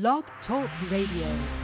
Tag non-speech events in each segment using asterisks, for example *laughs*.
Blog Talk Radio.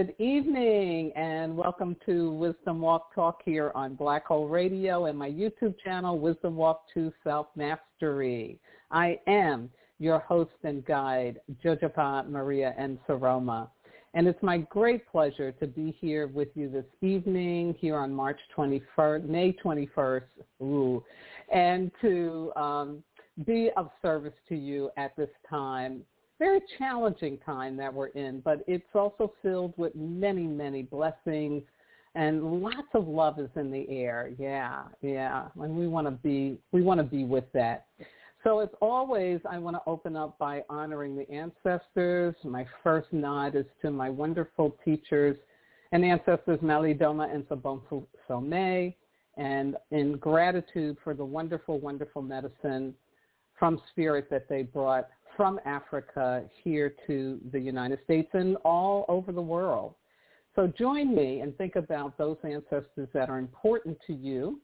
Good evening and welcome to Wisdom Walk Talk here on Blog Talk Radio and my YouTube channel, Wisdom Walk to Self Mastery. I am your host and guide, Jojapa Maria and Saroma. And it's my great pleasure to be here with you this evening here on March 21st, May 21st, ooh, and to um, be of service to you at this time very challenging time that we're in, but it's also filled with many, many blessings and lots of love is in the air. Yeah, yeah. And we want to be we want to be with that. So as always, I want to open up by honoring the ancestors. My first nod is to my wonderful teachers and ancestors, Malidoma and Sobonfu Somé, and in gratitude for the wonderful, wonderful medicine from spirit that they brought from Africa here to the United States and all over the world. So join me and think about those ancestors that are important to you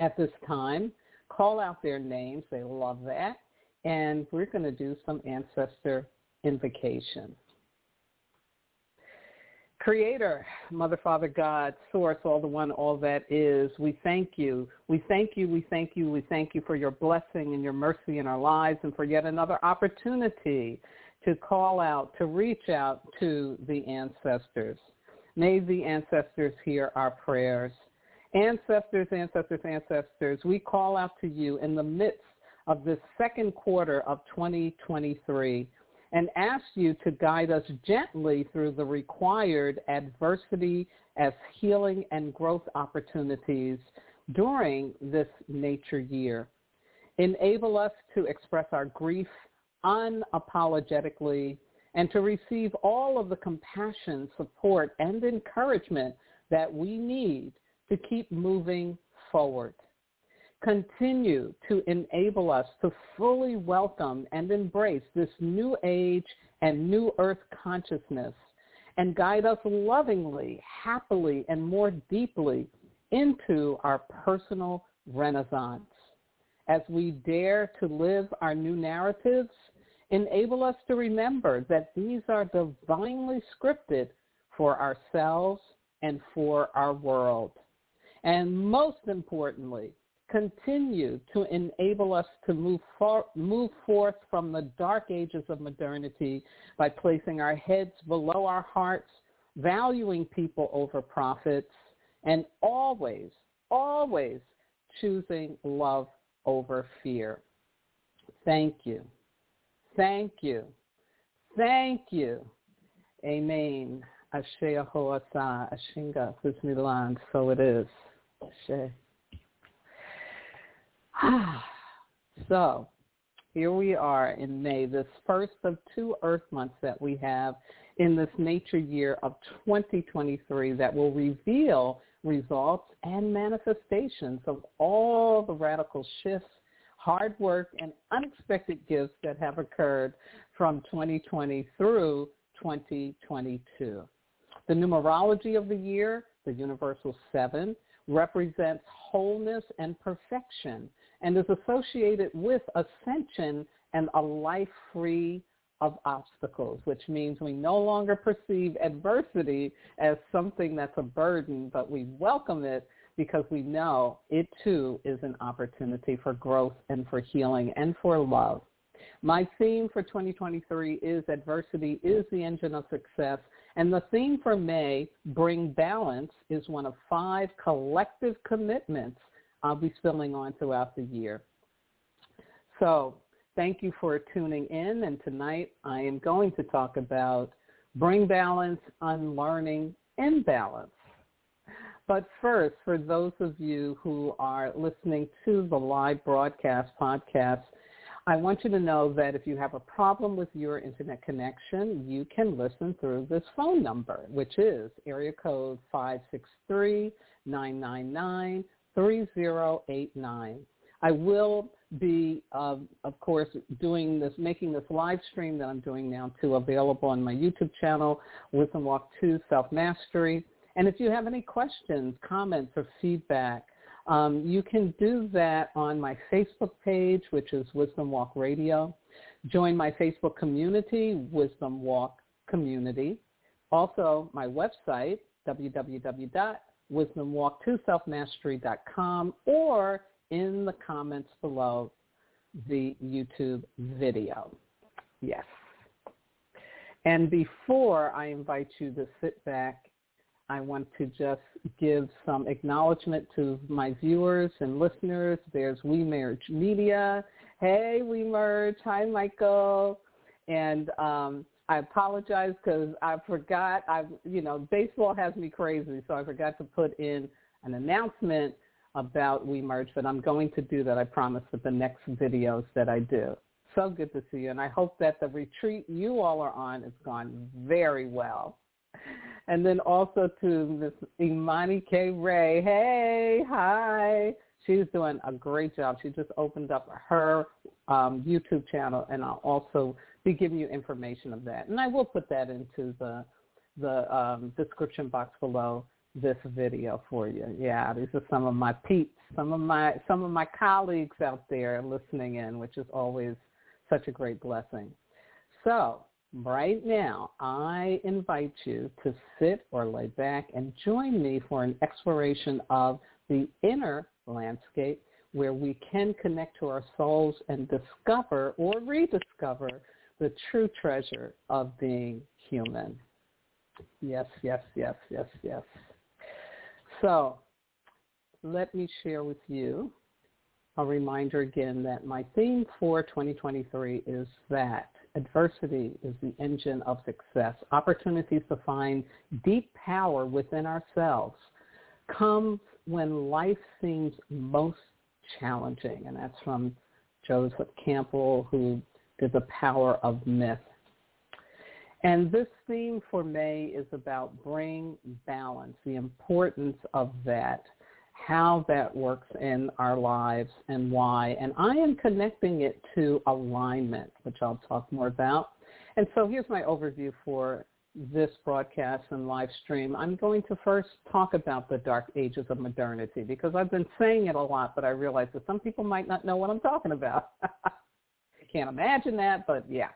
at this time. Call out their names. They love that. And we're going to do some ancestor invocation. Creator, Mother, Father, God, Source, all the one, all that is, we thank you. We thank you, we thank you, we thank you for your blessing and your mercy in our lives and for yet another opportunity to call out, to reach out to the ancestors. May the ancestors hear our prayers. Ancestors, ancestors, ancestors, we call out to you in the midst of this second quarter of 2023 and ask you to guide us gently through the required adversity as healing and growth opportunities during this nature year. Enable us to express our grief unapologetically and to receive all of the compassion, support, and encouragement that we need to keep moving forward continue to enable us to fully welcome and embrace this new age and new earth consciousness and guide us lovingly, happily, and more deeply into our personal renaissance. As we dare to live our new narratives, enable us to remember that these are divinely scripted for ourselves and for our world. And most importantly, continue to enable us to move, for, move forth from the dark ages of modernity by placing our heads below our hearts, valuing people over profits, and always, always choosing love over fear. Thank you. Thank you. Thank you. Amen. Ashe Ashinga, so it is. Ashe. *sighs* so here we are in May, this first of two Earth months that we have in this nature year of 2023 that will reveal results and manifestations of all the radical shifts, hard work, and unexpected gifts that have occurred from 2020 through 2022. The numerology of the year, the universal seven, represents wholeness and perfection and is associated with ascension and a life free of obstacles, which means we no longer perceive adversity as something that's a burden, but we welcome it because we know it too is an opportunity for growth and for healing and for love. My theme for 2023 is adversity is the engine of success. And the theme for May, Bring Balance, is one of five collective commitments I'll be spilling on throughout the year. So thank you for tuning in. And tonight I am going to talk about bring balance, unlearning imbalance. But first, for those of you who are listening to the live broadcast podcast, I want you to know that if you have a problem with your internet connection, you can listen through this phone number, which is area code 563 999 3089. I will be, uh, of course, doing this, making this live stream that I'm doing now too available on my YouTube channel, Wisdom Walk 2 Self Mastery. And if you have any questions, comments, or feedback, um, you can do that on my Facebook page, which is Wisdom Walk Radio. Join my Facebook community, Wisdom Walk Community. Also, my website, www wisdomwalk2selfmastery.com or in the comments below the YouTube video. Yes. And before I invite you to sit back, I want to just give some acknowledgement to my viewers and listeners. There's We Merge Media. Hey, We Merge. Hi, Michael. And um, I apologize because I forgot. I, you know, baseball has me crazy, so I forgot to put in an announcement about We Merge, but I'm going to do that. I promise with the next videos that I do. So good to see you, and I hope that the retreat you all are on has gone very well. And then also to Miss Imani K. Ray. Hey, hi. She's doing a great job. She just opened up her um, YouTube channel, and I'll also be giving you information of that. And I will put that into the the um, description box below this video for you. Yeah, these are some of my peeps, some of my some of my colleagues out there listening in, which is always such a great blessing. So right now, I invite you to sit or lay back and join me for an exploration of the inner landscape where we can connect to our souls and discover or rediscover the true treasure of being human. Yes, yes, yes, yes, yes. So let me share with you a reminder again that my theme for 2023 is that adversity is the engine of success. Opportunities to find deep power within ourselves comes when life seems most challenging. And that's from Joseph Campbell, who did The Power of Myth. And this theme for May is about bring balance, the importance of that, how that works in our lives and why. And I am connecting it to alignment, which I'll talk more about. And so here's my overview for this broadcast and live stream. I'm going to first talk about the dark ages of modernity because I've been saying it a lot, but I realize that some people might not know what I'm talking about. *laughs* Can't imagine that, but yeah.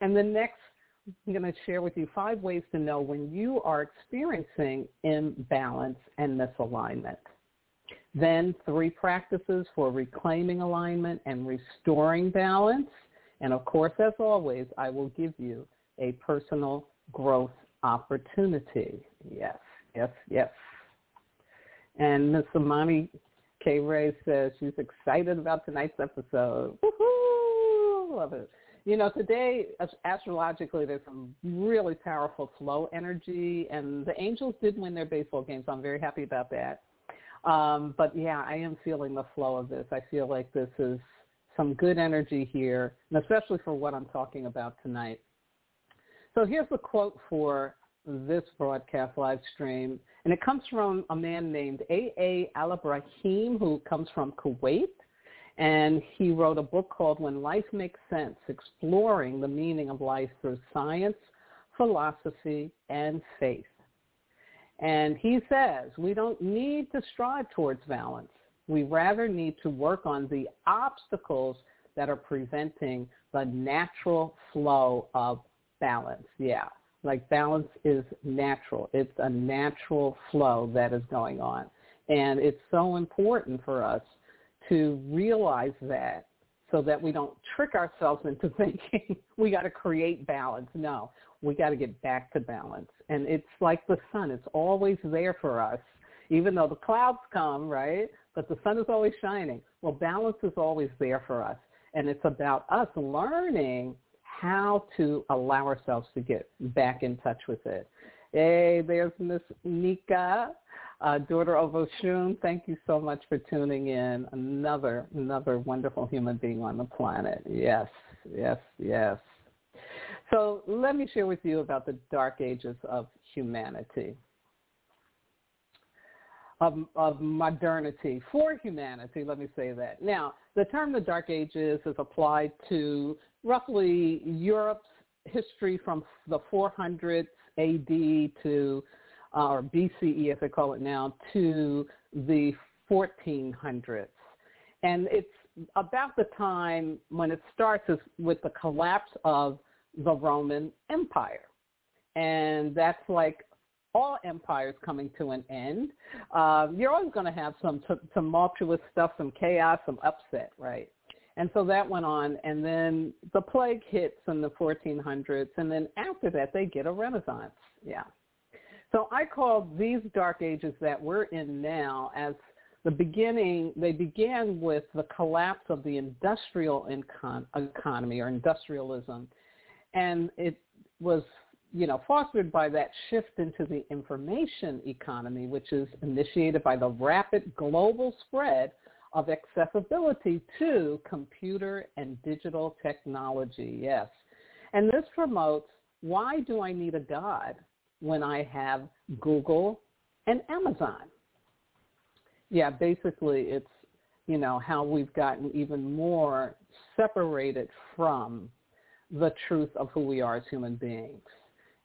And the next I'm going to share with you five ways to know when you are experiencing imbalance and misalignment. Then three practices for reclaiming alignment and restoring balance. And of course, as always, I will give you a personal growth opportunity. Yes, yes, yes. And Ms. Imani K. Ray says she's excited about tonight's episode. Woohoo! Love it you know, today astrologically there's some really powerful flow energy, and the Angels did win their baseball game, so I'm very happy about that. Um, but yeah, I am feeling the flow of this. I feel like this is some good energy here, and especially for what I'm talking about tonight. So here's the quote for this broadcast live stream, and it comes from a man named A.A. Al-Ibrahim, who comes from Kuwait. And he wrote a book called When Life Makes Sense, exploring the meaning of life through science, philosophy, and faith. And he says we don't need to strive towards balance. We rather need to work on the obstacles that are preventing the natural flow of balance. Yeah, like balance is natural. It's a natural flow that is going on. And it's so important for us to realize that so that we don't trick ourselves into *laughs* thinking we got to create balance. No, we got to get back to balance. And it's like the sun. It's always there for us, even though the clouds come, right? But the sun is always shining. Well, balance is always there for us. And it's about us learning how to allow ourselves to get back in touch with it. Hey, there's Miss Nika uh, daughter of Oshun, thank you so much for tuning in. Another, another wonderful human being on the planet. Yes, yes, yes. So let me share with you about the dark ages of humanity, of, of modernity, for humanity, let me say that. Now, the term the dark ages is applied to roughly Europe's history from the 400s AD to uh, or BCE as they call it now, to the 1400s. And it's about the time when it starts is with the collapse of the Roman Empire. And that's like all empires coming to an end. Uh, you're always going to have some t- tumultuous stuff, some chaos, some upset, right? And so that went on, and then the plague hits in the 1400s, and then after that they get a renaissance. Yeah. So I call these dark ages that we're in now as the beginning, they began with the collapse of the industrial incon- economy or industrialism. And it was, you know, fostered by that shift into the information economy, which is initiated by the rapid global spread of accessibility to computer and digital technology. Yes. And this promotes why do I need a God? When I have Google and Amazon. Yeah, basically it's, you know, how we've gotten even more separated from the truth of who we are as human beings.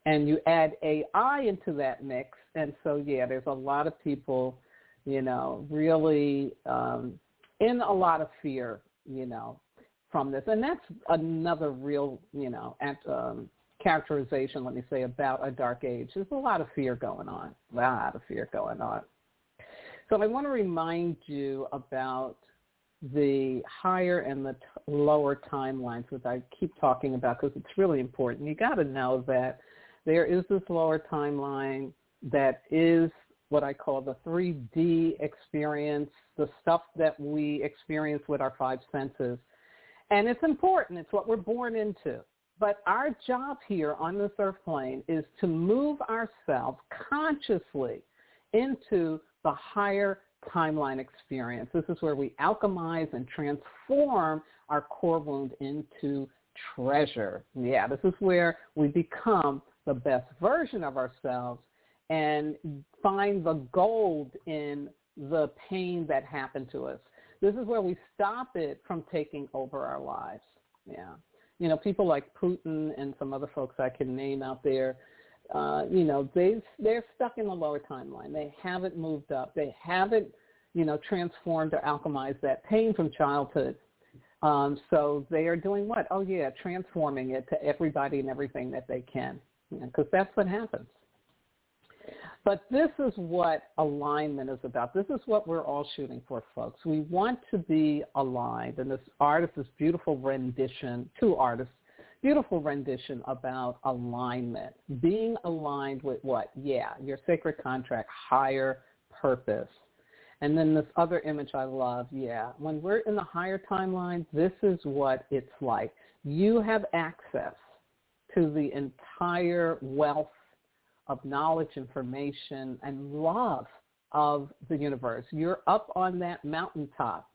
and you add AI into that mix, and so yeah, there's a lot of people, you know, really um, in a lot of fear, you know, from this, and that's another real, you know, at, um, characterization, let me say, about a dark age. There's a lot of fear going on, a lot of fear going on. So I want to remind you about the higher and the t- lower timelines, which I keep talking about because it's really important. You got to know that there is this lower timeline that is what I call the 3D experience, the stuff that we experience with our five senses. And it's important. It's what we're born into. But our job here on this earth plane is to move ourselves consciously into the higher timeline experience. This is where we alchemize and transform our core wound into treasure. Yeah, this is where we become the best version of ourselves and find the gold in the pain that happened to us. This is where we stop it from taking over our lives. Yeah. You know, people like Putin and some other folks I can name out there, uh, you know, they they're stuck in the lower timeline. They haven't moved up. They haven't, you know, transformed or alchemized that pain from childhood. Um, so they are doing what? Oh yeah, transforming it to everybody and everything that they can, because you know, that's what happens. But this is what alignment is about. This is what we're all shooting for, folks. We want to be aligned. And this artist, this beautiful rendition, two artists, beautiful rendition about alignment. Being aligned with what? Yeah, your sacred contract, higher purpose. And then this other image I love, yeah. When we're in the higher timeline, this is what it's like. You have access to the entire wealth of knowledge, information, and love of the universe. You're up on that mountaintop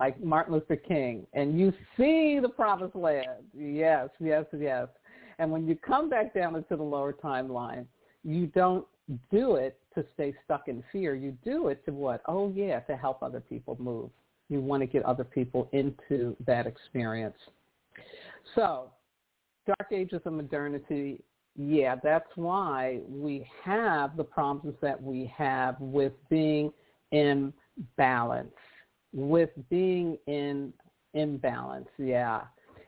like Martin Luther King, and you see the promised land. Yes, yes, yes. And when you come back down into the lower timeline, you don't do it to stay stuck in fear. You do it to what? Oh, yeah, to help other people move. You want to get other people into that experience. So, Dark Ages of Modernity yeah, that's why we have the problems that we have with being in balance, with being in imbalance. Yeah.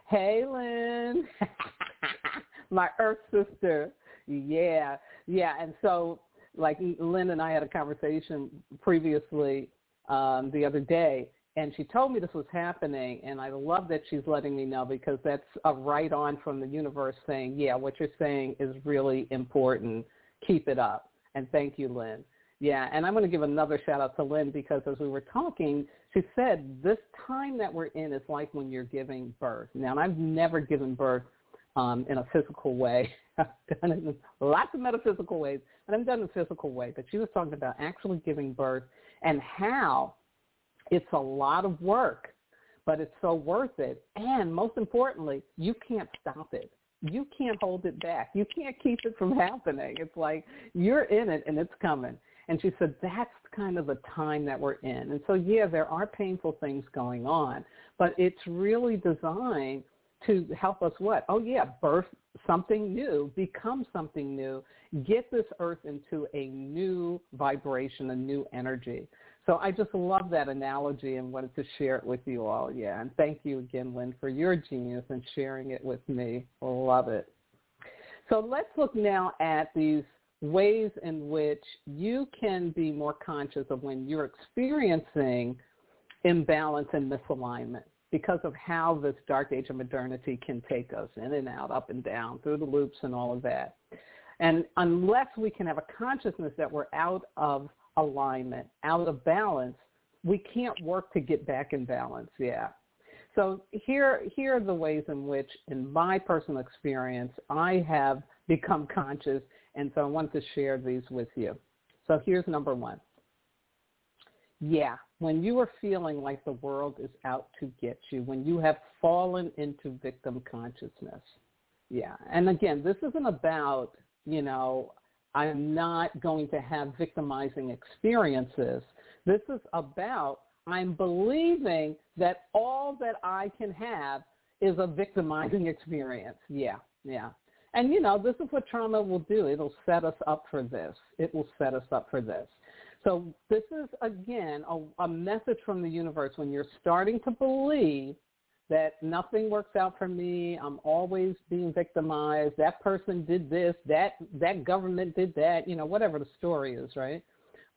Hey, Lynn, *laughs* my Earth sister. Yeah, yeah. And so, like Lynn and I had a conversation previously um, the other day, and she told me this was happening and i love that she's letting me know because that's a right on from the universe saying yeah what you're saying is really important. Keep it up. And thank you lynn. Yeah and i'm going to give another shout out to lynn because as we were talking she said this time that we're in is like when you're giving birth. Now i've never given birth um, in a physical way. *laughs* I've done it in lots of metaphysical ways and i've done it in a physical way but she was talking about actually giving birth and how it's a lot of work, but it's so worth it. And most importantly, you can't stop it. You can't hold it back. You can't keep it from *laughs* happening. It's like you're in it and it's coming. And she said, that's kind of the time that we're in. And so, yeah, there are painful things going on, but it's really designed to help us what? Oh, yeah, birth something new, become something new, get this earth into a new vibration, a new energy. So I just love that analogy and wanted to share it with you all. Yeah, and thank you again, Lynn, for your genius and sharing it with me. Love it. So let's look now at these ways in which you can be more conscious of when you're experiencing imbalance and misalignment because of how this dark age of modernity can take us in and out, up and down, through the loops and all of that. And unless we can have a consciousness that we're out of alignment, out of balance, we can't work to get back in balance. Yeah. So here, here are the ways in which, in my personal experience, I have become *laughs* conscious, and so I want to share these with you. So here's number one. Yeah, when you are feeling like the world is out to get you, when you have fallen into victim consciousness. Yeah, and again, this isn't about, you know, I'm not going to have victimizing experiences. This is about I'm believing that all that I can have is a victimizing *laughs* experience. Yeah, yeah. And, you know, this is what trauma will do. It'll set us up for this. It will set us up for this. So this is, again, a, a message from the universe when you're starting to believe that nothing works out for me. I'm always being victimized. That person did this. That that government did that. You know, whatever the story is, right?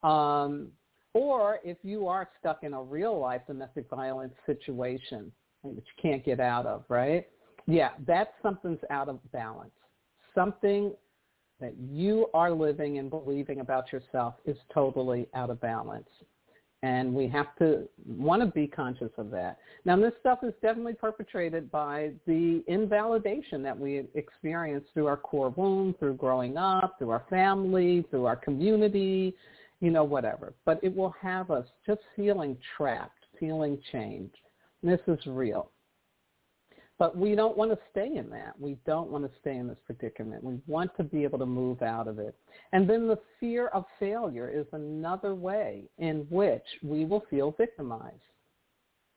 Um, or if you are stuck in a real life domestic violence situation that you can't get out of, right? Yeah, that's something's out of balance. Something that you are living and believing about yourself is totally out of balance. And we have to want to be conscious of that. Now, this stuff is definitely perpetrated by the invalidation that we experience through our core wound, through growing up, through our family, through our community, you know, whatever. But it will have us just feeling trapped, feeling change. This is real. But we don't want to stay in that. We don't want to stay in this predicament. We want to be able to move out of it. And then the fear of failure is another way in which we will feel victimized.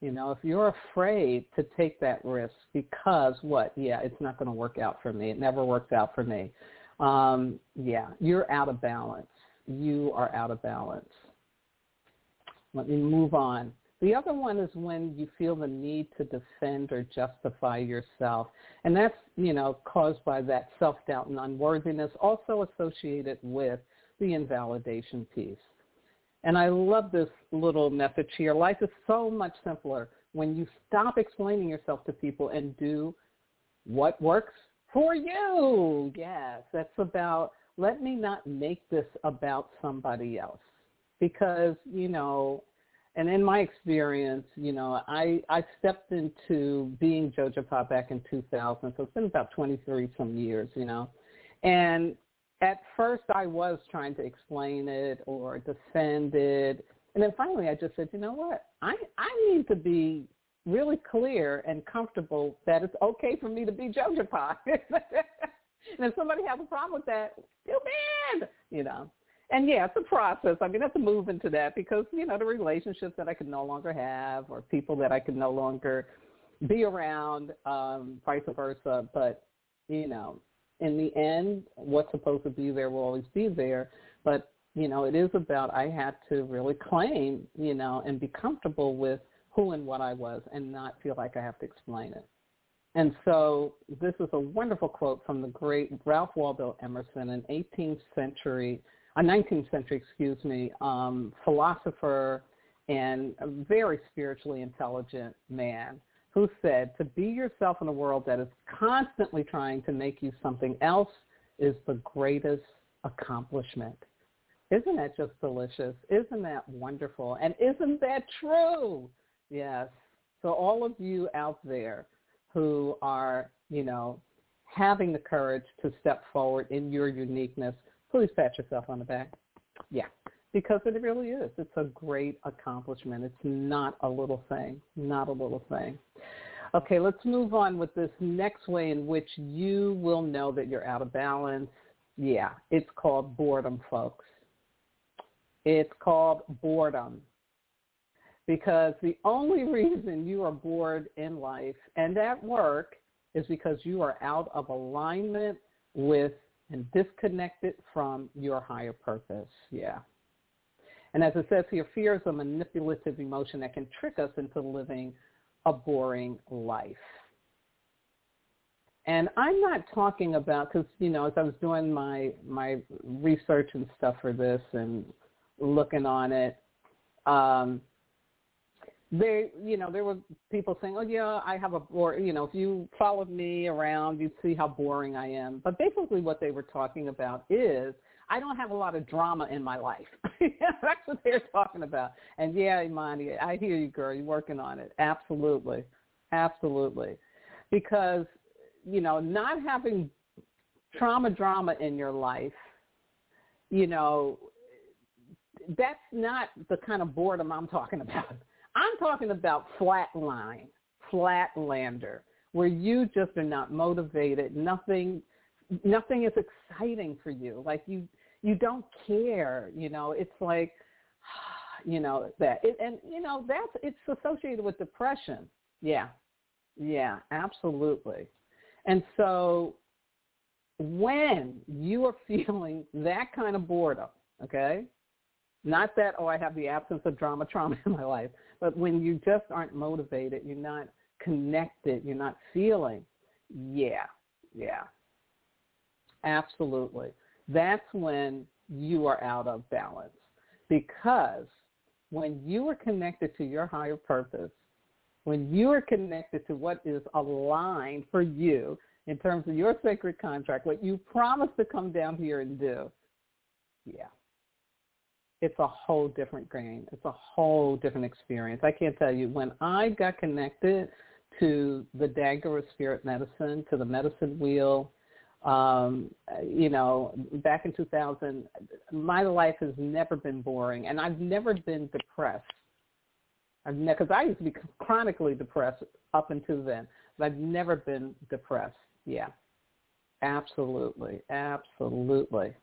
You know, if you're afraid to take that risk because what? Yeah, it's not going to work out for me. It never works out for me. Um, yeah, you're out of balance. You are out of balance. Let me move on. The other one is when you feel the need to defend or justify yourself. And that's, you know, caused by that self-doubt and unworthiness, also associated with the invalidation piece. And I love this little message here. Life is so much simpler when you stop explaining yourself to people and do what works for you. Yes, that's about, let me not make this about somebody else. Because, you know, and in my experience, you know, I I stepped into being Jojopah back in 2000, so it's been about 23 some years, you know, and at first I was trying to explain it or defend it, and then finally I just said, you know what, I I need to be really clear and comfortable that it's okay for me to be Jojopah. *laughs* and if somebody has a problem with that, too bad, you know and yeah, it's a process. I mean, have to move into that because you know the relationships that I could no longer have, or people that I could no longer be around, um, vice versa. But you know, in the end, what's supposed to be there will always be there. But you know, it is about I had to really claim, you know, and be comfortable with who and what I was, and not feel like I have to explain it. And so this is a wonderful quote from the great Ralph Waldo Emerson, an 18th century a 19th century, excuse me, um, philosopher and a very spiritually intelligent man who said, to be yourself in a world that is constantly trying to make you something else is the greatest accomplishment. Isn't that just delicious? Isn't that wonderful? And isn't that true? Yes. So all of you out there who are, you know, having the courage to step forward in your uniqueness, please pat yourself on the back. Yeah, because it really is. It's a great accomplishment. It's not a little thing, not a little thing. Okay, let's move on with this next way in which you will know that you're out of balance. Yeah, it's called boredom, folks. It's called boredom. Because the only reason you are bored in life and at work is because you are out of alignment with and disconnected from your higher purpose. Yeah. And as it says here, fear is a manipulative emotion that can trick us into living a boring life. And I'm not talking about because you know as I was doing my my research and stuff for this and looking on it, um, they, you know, there were people saying, "Oh yeah, I have a bore." You know, if you followed me around, you'd see how boring I am. But basically, what they were talking about is I don't have a lot of drama in my life. *laughs* That's what they're talking about. And yeah, Imani, I hear you, girl. You're working on it. Absolutely, absolutely, because you know, not having trauma drama in your life, you know, that's not the kind of boredom I'm talking *laughs* about. I'm talking about flatline, flatlander, where you just are not motivated. Nothing, nothing is exciting for you. Like you, you don't care. You know, it's like, *sighs* you know that, it, and you know that's it's associated with depression. Yeah, yeah, absolutely. And so when you are feeling that kind of boredom, okay, not that, oh, I have the absence of drama, trauma *laughs* in my life, but when you just aren't motivated, you're not connected, you're not feeling, yeah, yeah, absolutely. That's when you are out of balance. Because when you are connected to your higher purpose, when you are connected to what is aligned for you in terms of your sacred contract, what you promised to come down here and do, yeah, it's a whole different game. It's a whole different experience. I can't tell you, when I got connected to the Dagara spirit medicine, to the medicine wheel, um, you know, back in 2000, my life has never been boring, and I've never been depressed. I've because I used to be chronically depressed up until then, but I've never been depressed. Yeah, absolutely, absolutely.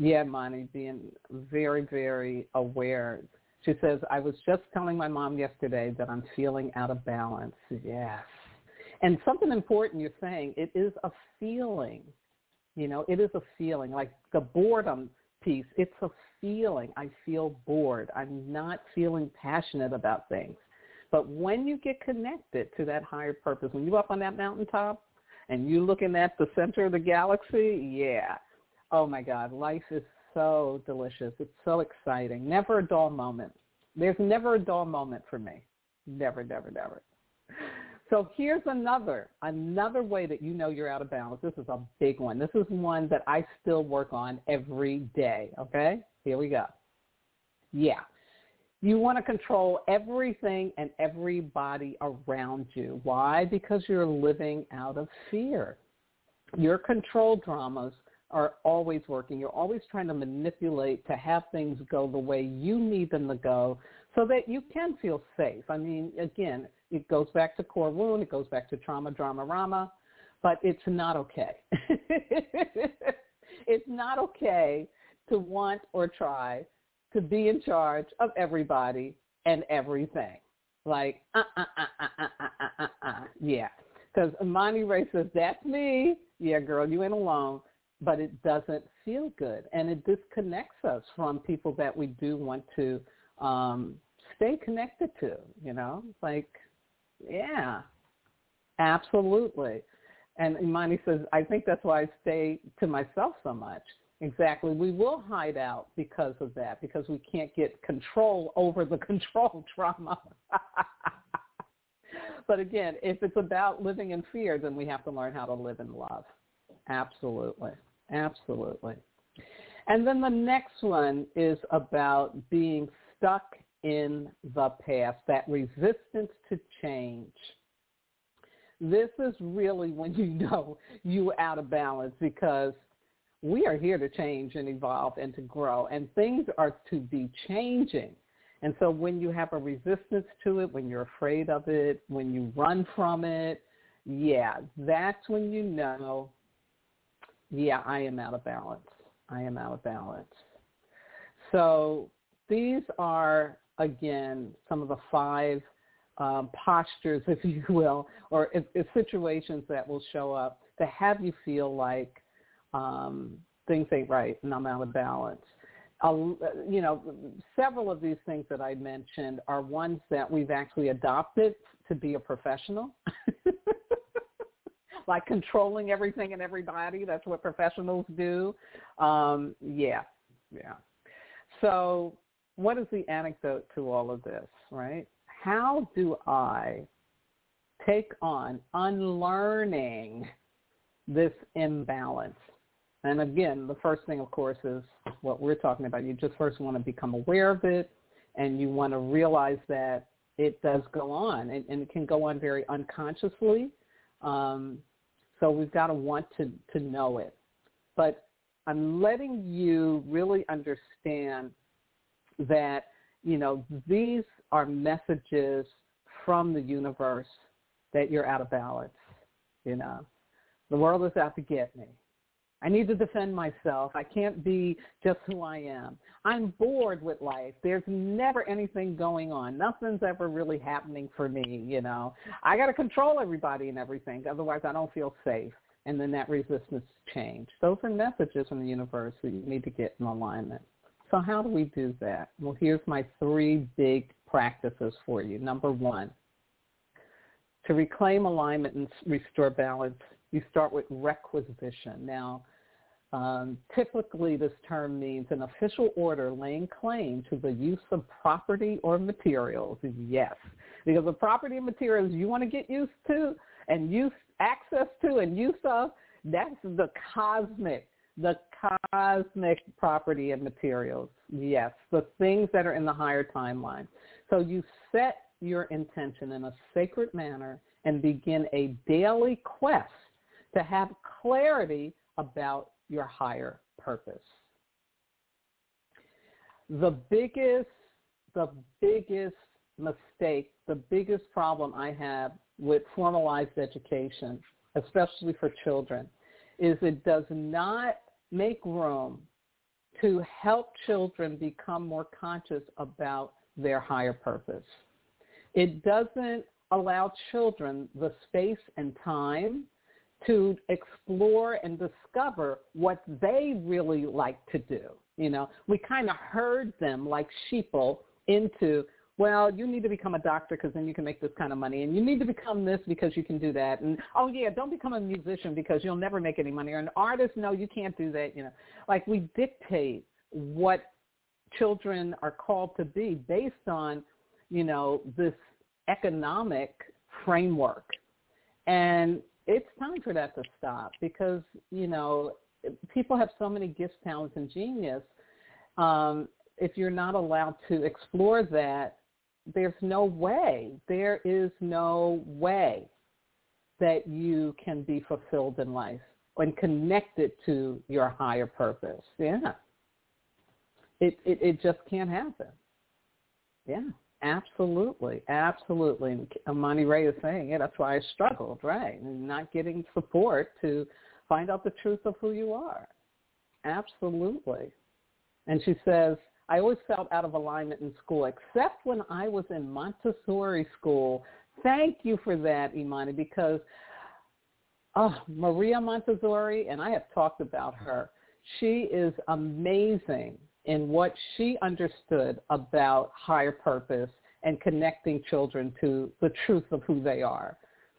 Yeah, Monty, being very, very aware. She says, I was just telling my mom yesterday that I'm feeling out of balance. Yes. And something important you're saying, it is a feeling. You know, it is a feeling. Like the boredom piece, it's a feeling. I feel bored. I'm not feeling passionate about things. But when you get connected to that higher purpose, when you're up on that mountaintop and you're looking at the center of the galaxy, yeah, Oh my God, life is so delicious. It's so exciting. Never a dull moment. There's never a dull moment for me. Never, never, never. So here's another, another way that you know you're out of balance. This is a big one. This is one that I still work on every day. Okay? Here we go. Yeah. You want to control everything and everybody around you. Why? Because you're living out of fear. Your control dramas are always working. You're always trying to manipulate to have things go the way you need them to go so that you can feel safe. I mean, again, it goes back to core wound. It goes back to trauma, drama, rama, but it's not okay. *laughs* it's not okay to want or try to be in charge of everybody and everything. Like, uh, uh, uh, uh, uh, uh, uh, uh. yeah. Because Imani Ray says, that's me. Yeah, girl, you ain't alone but it doesn't feel good. And it disconnects us from people that we do want to um, stay connected to, you know? Like, yeah, absolutely. And Imani says, I think that's why I stay to myself so much. Exactly. We will hide out because of that, because we can't get control over the *laughs* control trauma. *laughs* but again, if it's about living in fear, then we have to learn how to live in love. Absolutely. Absolutely. And then the next one is about being stuck in the past, that resistance to change. This is really when you know you're out of balance because we are here to change and evolve and to grow and things are to be changing. And so when you have a resistance to it, when you're afraid of it, when you run from it, yeah, that's when you know yeah, I am out of balance. I am out of balance. So these are, again, some of the five um, postures, *laughs* if you will, or if, if situations that will show up to have you feel like um, things ain't right and I'm out of balance. You know, several of these things that I mentioned are ones that we've actually adopted to be a professional. *laughs* like controlling everything and everybody. That's what professionals do. Um, yeah, yeah. So what is the anecdote to all of this, right? How do I take on unlearning this imbalance? And again, the first thing, of course, is what we're talking about. You just first want to become aware of it, and you want to realize that it does go on, and, and it can go on very unconsciously. Um, so we've got to want to, to know it. But I'm letting you really understand that, you know, these are messages from the universe that you're out of balance, you know. The world is out to get me. I need to defend myself. I can't be just who I am. I'm bored with life. There's never anything going on. Nothing's ever really happening for me, you know. I got to control everybody and everything. Otherwise, I don't feel safe. and then that resistance change. Those are messages from the universe that you need to get in alignment. So how do we do that? Well, here's my three big practices for you. Number one, to reclaim alignment and restore balance, you start with requisition. Now, um, typically, this term means an official order laying claim to the use of property or materials. Yes, because the property and materials you want to get used to and use access to and use of, that's the cosmic, the cosmic property and materials. Yes, the things that are in the higher timeline. So you set your intention in a sacred manner and begin a daily quest to have clarity about your higher purpose. The biggest, the biggest mistake, the biggest problem I have with formalized education, especially for children, is it does not make room to help children become more conscious about their higher purpose. It doesn't allow children the space and time to explore and discover what they really like to do. You know, we kind of herd them like sheeple into, well, you need to become a doctor because then you can make this kind of money, and you need to become this because you can do that, and oh yeah, don't become a musician because you'll never make any money, or an artist, no, you can't do that. You know, like we dictate what children are called to be based on, you know, this economic framework. And it's time for that to stop because, you know, people have so many gifts, talents, and genius. Um, if you're not allowed to explore that, there's no way, there is no way that you can be fulfilled in life and connected to your higher purpose. Yeah. It, it, it just can't happen. Yeah. Absolutely, absolutely. Imani Ray is saying, it. that's why I struggled, right? And not getting support to find out the truth of who you are. Absolutely. And she says, I always felt out of alignment in school, except when I was in Montessori school. Thank you for that, Imani, because oh, Maria Montessori, and I have talked about her, she is amazing in what she understood about higher purpose and connecting children to the truth of who they are.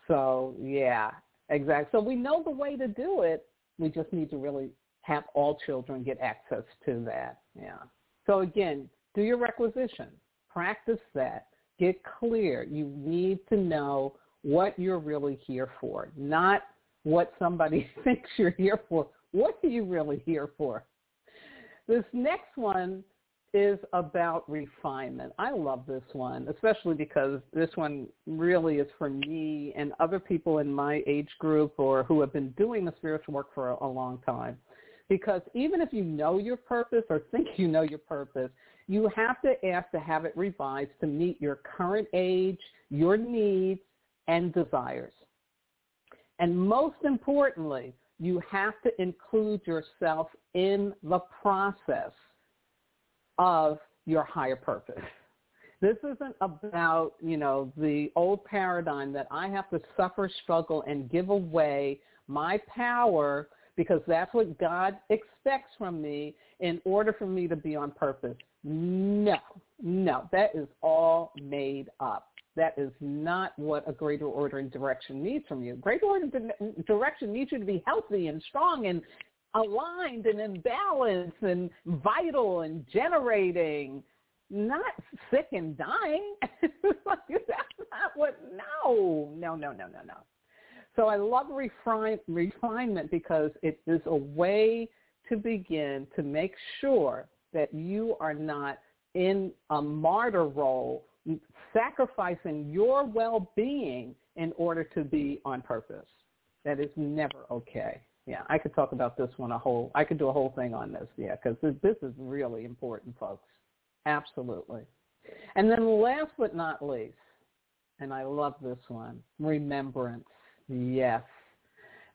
So yeah, exactly. So we know the way to do it. We just need to really have all children get access to that. Yeah. So again, do your requisition. Practice that. Get clear. You need to know what you're really here for, not what somebody *laughs* thinks you're here for. What are you really here for? This next one is about refinement. I love this one, especially because this one really is for me and other people in my age group or who have been doing the spiritual work for a, a long time. Because even if you know your purpose or think you know your purpose, you have to ask to have it revised to meet your current age, your needs, and desires. And most importantly, you have to include yourself in the process of your higher purpose. This isn't about, you know, the old paradigm that I have to suffer, struggle, and give away my power because that's what God expects from me in order for me to be on purpose. No, no, that is all made up. That is not what a greater order and direction needs from you. Greater order and direction needs you to be healthy and strong and aligned and in balance and vital and generating, not sick and dying. *laughs* That's not what, no, no, no, no, no, no. So I love refine, refinement because it is a way to begin to make sure that you are not in a martyr role sacrificing your well-being in order to be on purpose. That is never okay. Yeah, I could talk about this one a whole. I could do a whole thing on this. Yeah, because this is really important, folks. Absolutely. And then last but not least, and I love this one, remembrance. Yes.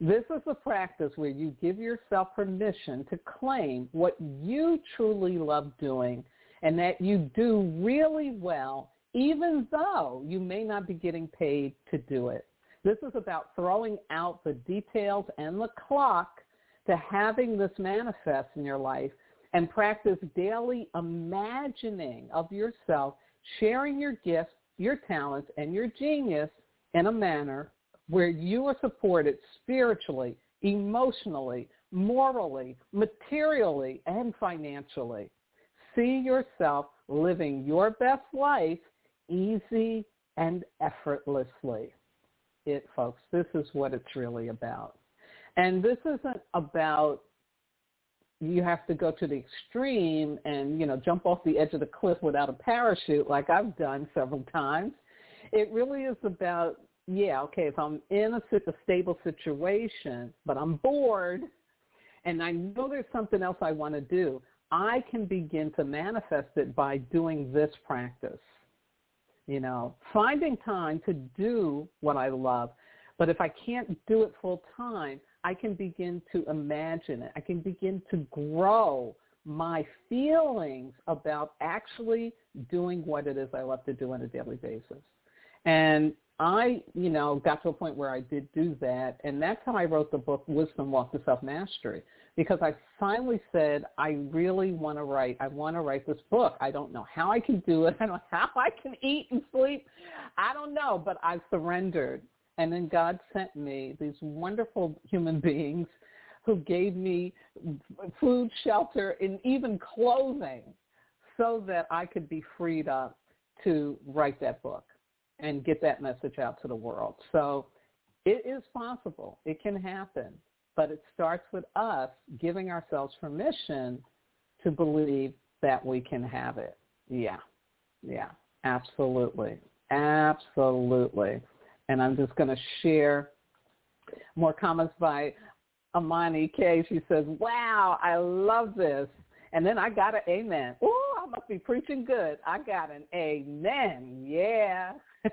This is a practice where you give yourself permission to claim what you truly love doing and that you do really well even though you may not be getting paid to do it. This is about throwing out the details and the clock to having this manifest in your life and practice daily imagining of yourself, sharing your gifts, your talents, and your genius in a manner where you are supported spiritually, emotionally, morally, materially, and financially. See yourself living your best life easy and effortlessly. It, folks, this is what it's really about. And this isn't about you have to go to the extreme and, you know, jump off the edge of the cliff without a parachute like I've done several times. It really is about, yeah, okay, if I'm in a, a stable situation, but I'm bored and I know there's something else I want to do, I can begin to manifest it by doing this practice. You know, finding time to do what I love. But if I can't do it full time, I can begin to imagine it. I can begin to grow my feelings about actually doing what it is I love to do on a daily basis. And I, you know, got to a point where I did do that. And that's how I wrote the book, Wisdom Walk to Self-Mastery, because I finally said, I really want to write. I want to write this book. I don't know how I can do it. *laughs* I don't know how I can eat and sleep. I don't know, but I've surrendered. And then God sent me these wonderful human beings who gave me food, shelter, and even clothing so that I could be freed up to write that book and get that message out to the world. So it is possible. It can happen. But it starts with us giving ourselves permission to believe that we can have it. Yeah. Yeah. Absolutely. Absolutely and I'm just going to share more comments by Imani K. She says, wow, I love this. And then I got an amen. Ooh, I must be preaching good. I got an amen. Yeah. *laughs*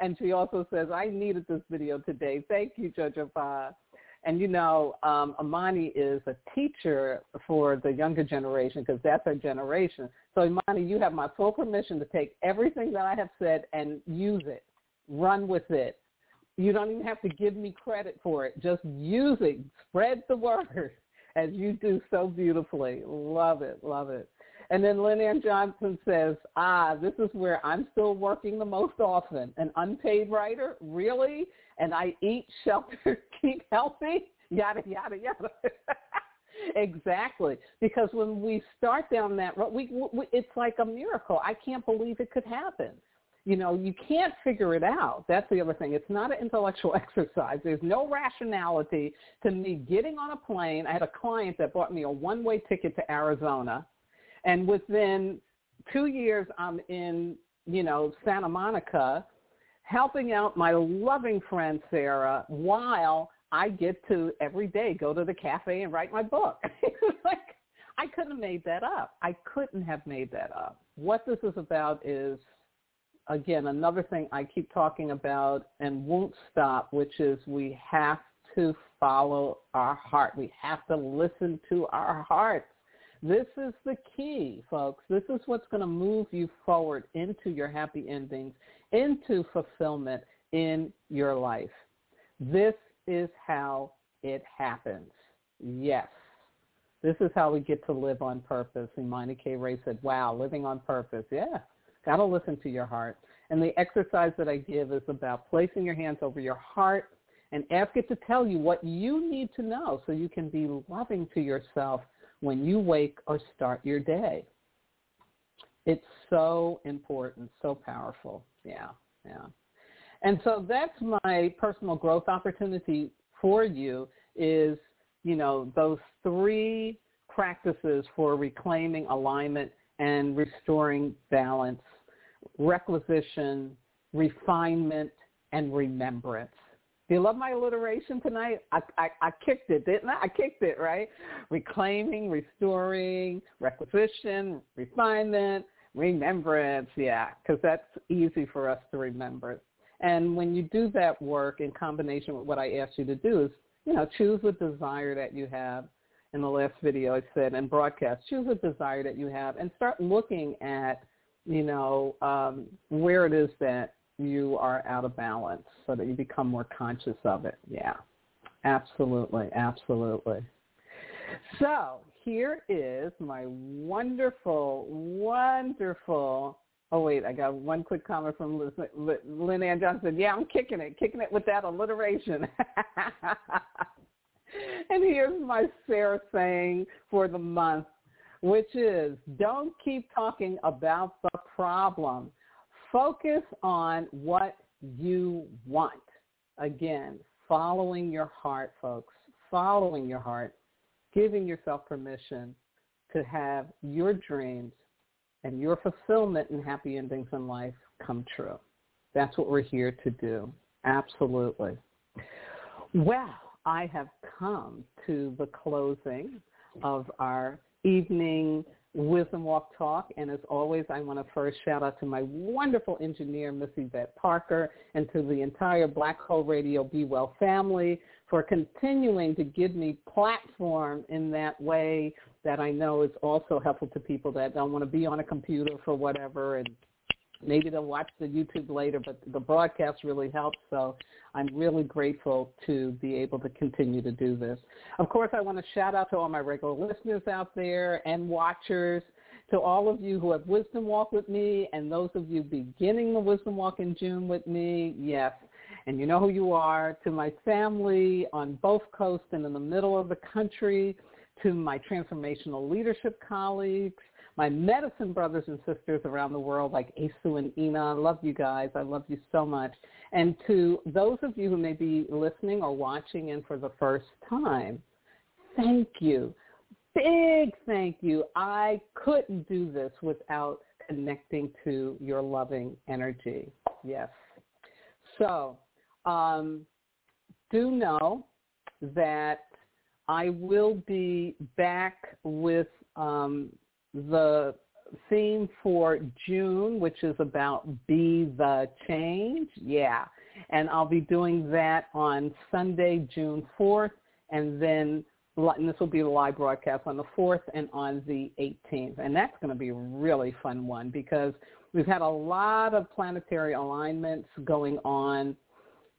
and she also says, I needed this video today. Thank you, Judge Pa. And you know, um, Imani is a teacher for the younger generation because that's our generation. So Imani, you have my full permission to take everything that I have said and use it, run with it. You don't even have to give me credit for it. Just use it. Spread the word *laughs* as you do so beautifully. Love it, love it. And then Lynn Ann Johnson says, ah, this is where I'm still working the most often. An unpaid writer? Really? And I eat, *laughs* shelter, keep healthy? Yada, yada, yada. *laughs* exactly. Because when we start down that road, we, we, it's like a miracle. I can't believe it could happen. You know, you can't figure it out. That's the other thing. It's not an intellectual *laughs* exercise. There's no rationality to me getting on a plane. I had a client that bought me a one-way ticket to Arizona. And within two years, I'm in, you know, Santa Monica helping out my loving friend Sarah while I get to every day go to the cafe and write my book. *laughs* like I couldn't have made that up. I couldn't have made that up. What this is about is again another thing I keep talking about and won't stop, which is we have to follow our heart. We have to listen to our hearts. This is the key, folks. This is what's going to move you forward into your happy endings, into fulfillment in your life. This is how it happens. Yes. This is how we get to live on purpose. Imani K. Ray said, wow, living on purpose. Yeah. Got to listen to your heart. And the exercise that I give is about placing your hands over your heart and ask it to tell you what you need to know so you can be loving to yourself when you wake or start your day. It's so important, so powerful. Yeah, yeah. And so that's my personal growth opportunity for you is, you know, those three practices for reclaiming alignment and restoring balance, requisition, refinement, and remembrance. Do you love my alliteration tonight? I, I, I kicked it, didn't I? I kicked it, right? Reclaiming, restoring, requisition, refinement, remembrance. Yeah, because that's easy for us to remember. And when you do that work in combination with what I asked you to do is, you know, choose a desire that you have. In the last video I said, and broadcast, choose a desire that you have and start looking at you know, um, where it is that you are out of balance so that you become more conscious of it. Yeah, absolutely, absolutely. So here is my wonderful, wonderful. Oh wait, I got one quick comment from Lynn Ann Johnson. Yeah, I'm kicking it, kicking it with that alliteration. *laughs* and here's my Sarah saying for the month, which is don't keep talking about the problem. Focus on what you want. Again, following your heart, folks, following your heart, giving yourself permission to have your dreams and your fulfillment and happy endings in life come true. That's what we're here to do. Absolutely. Well, I have come to the closing of our evening Wisdom Walk Talk. And as always, I want to first shout out to my wonderful engineer, Miss Yvette Parker, and to the entire Blog Talk Radio Be Well family for continuing to give me platform in that way that I know is also helpful to people that don't want to be on a computer for whatever and maybe they'll watch the YouTube later, but the broadcast really helps. So I'm really grateful to be able to continue to do this. Of course, I want to shout out to all my regular listeners out there and watchers, to all of you who have Wisdom Walk with me and those of you beginning the Wisdom Walk in June with me, yes. And you know who you are. To my family on both coasts and in the middle of the country, to my transformational leadership colleagues, my medicine brothers and sisters around the world like Asu and Ina. I love you guys. I love you so much. And to those of you who may be listening or watching in for the first time, thank you. Big thank you. I couldn't do this without connecting to your loving energy. Yes. So um, do know that I will be back with um, the theme for June, which is about Be the Change. Yeah. And I'll be doing that on Sunday, June 4th, and then and this will be the live broadcast on the 4th and on the 18th. And that's going to be a really fun one because we've had a lot of planetary alignments going on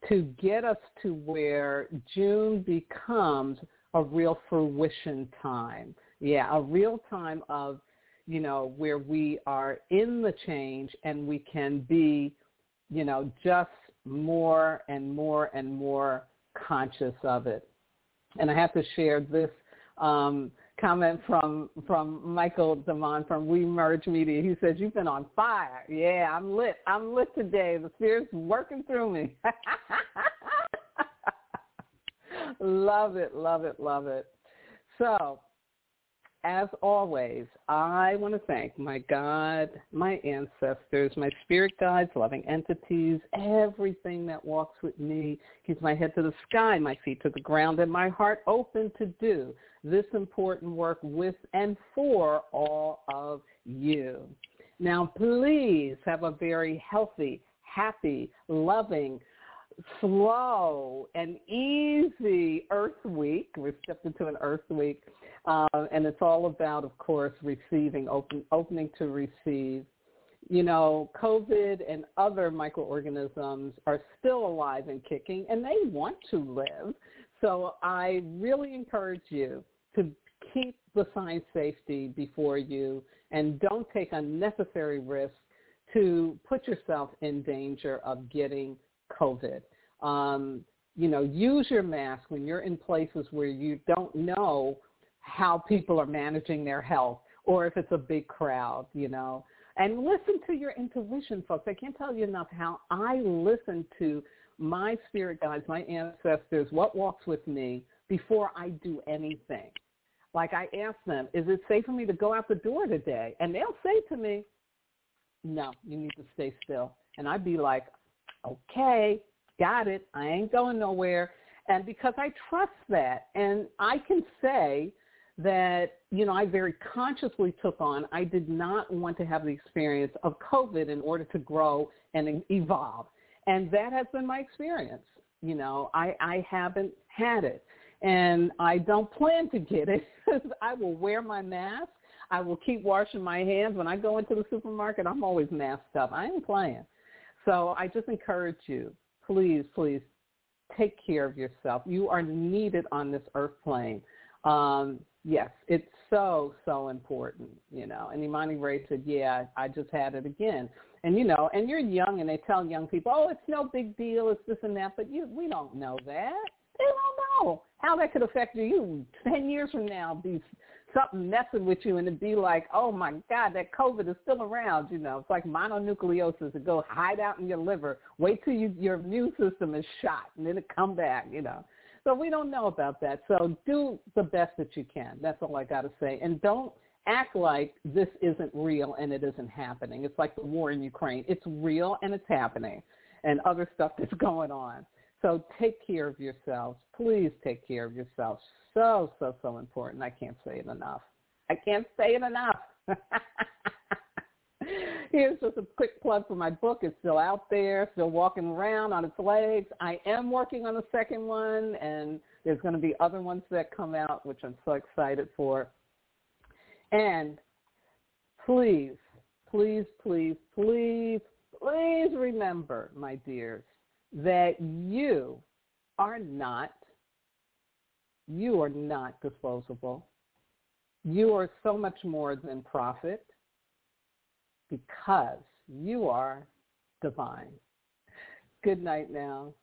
to get us to where June becomes a real fruition time. Yeah, a real time of you know, where we are in the change and we can be, you know, just more and more and more conscious of it. And I have to share this um, comment from from Michael Damon from We Merge Media. He says, "You've been on fire. Yeah, I'm lit. I'm lit today. The spirit's working through me." *laughs* love it, love it, love it. So as always, I want to thank my God, my ancestors, my spirit guides, loving entities, everything that walks with me, keeps my head to the sky, my feet to the ground, and my heart open to do this important work with and for all of you. Now, please have a very healthy, happy, loving, slow and easy Earth Week. We've stepped into an Earth Week. Uh, and it's all about, of course, receiving, open, opening to receive. You know, COVID and other microorganisms are still alive and kicking, and they want to live. So I really encourage you to keep the sign safety before you and don't take unnecessary risks to put yourself in danger of getting COVID. Um, you know, use your mask when you're in places where you don't know how people are managing their health or if it's a big crowd, you know. And listen to your intuition, folks. I can't tell you enough how I listen to my spirit guides, my ancestors, what walks with me before I do anything. Like I ask them, is it safe for me to go out the door today? And they'll say to me, no, you need to stay still. And I'd be like, okay, got it. I ain't going nowhere. And because I trust that, and I can say that, you know, I very consciously took on, I did not want to have the experience of COVID in order to grow and evolve. And that has been my experience. You know, I, I haven't had it. And I don't plan to get it. *laughs* I will wear my mask. I will keep washing my hands. When I go into the supermarket, I'm always masked up. I ain't playing. So I just encourage you, please, please take care of yourself. You are needed on this earth plane. Um, yes, it's so, so important, you know. And Imani Ray said, yeah, I just had it again. And, you know, and you're young and they tell young people, oh, it's no big deal, it's this and that. But you, we don't know that. They don't know how that could affect you. Ten years from now, these something messing with you and to be like, oh my God, that COVID is still around. You know, it's like mononucleosis. It go hide out in your liver. Wait till you, your immune system is shot and then it come back. You know, so we don't know about that. So do the best that you can. That's all I got to say. And don't act like this isn't real and it isn't happening. It's like the war in Ukraine. It's real and it's happening and other stuff that's *laughs* going on. So take care of yourselves. Please take care of yourselves. So, so, so important. I can't say it enough. I can't say it enough. *laughs* Here's just a quick plug for my book. It's still out there, still walking around on its legs. I am working on a second one, and there's going to be other ones that come out, which I'm so excited for. And please, please, please, please, please remember, my dears, that you are not, you are not disposable. You are so much more than profit because you are divine. Good night now.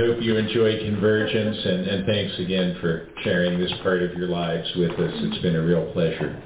Hope you enjoy Convergence, and, and thanks again for sharing this part of your lives with us. It's been a real pleasure.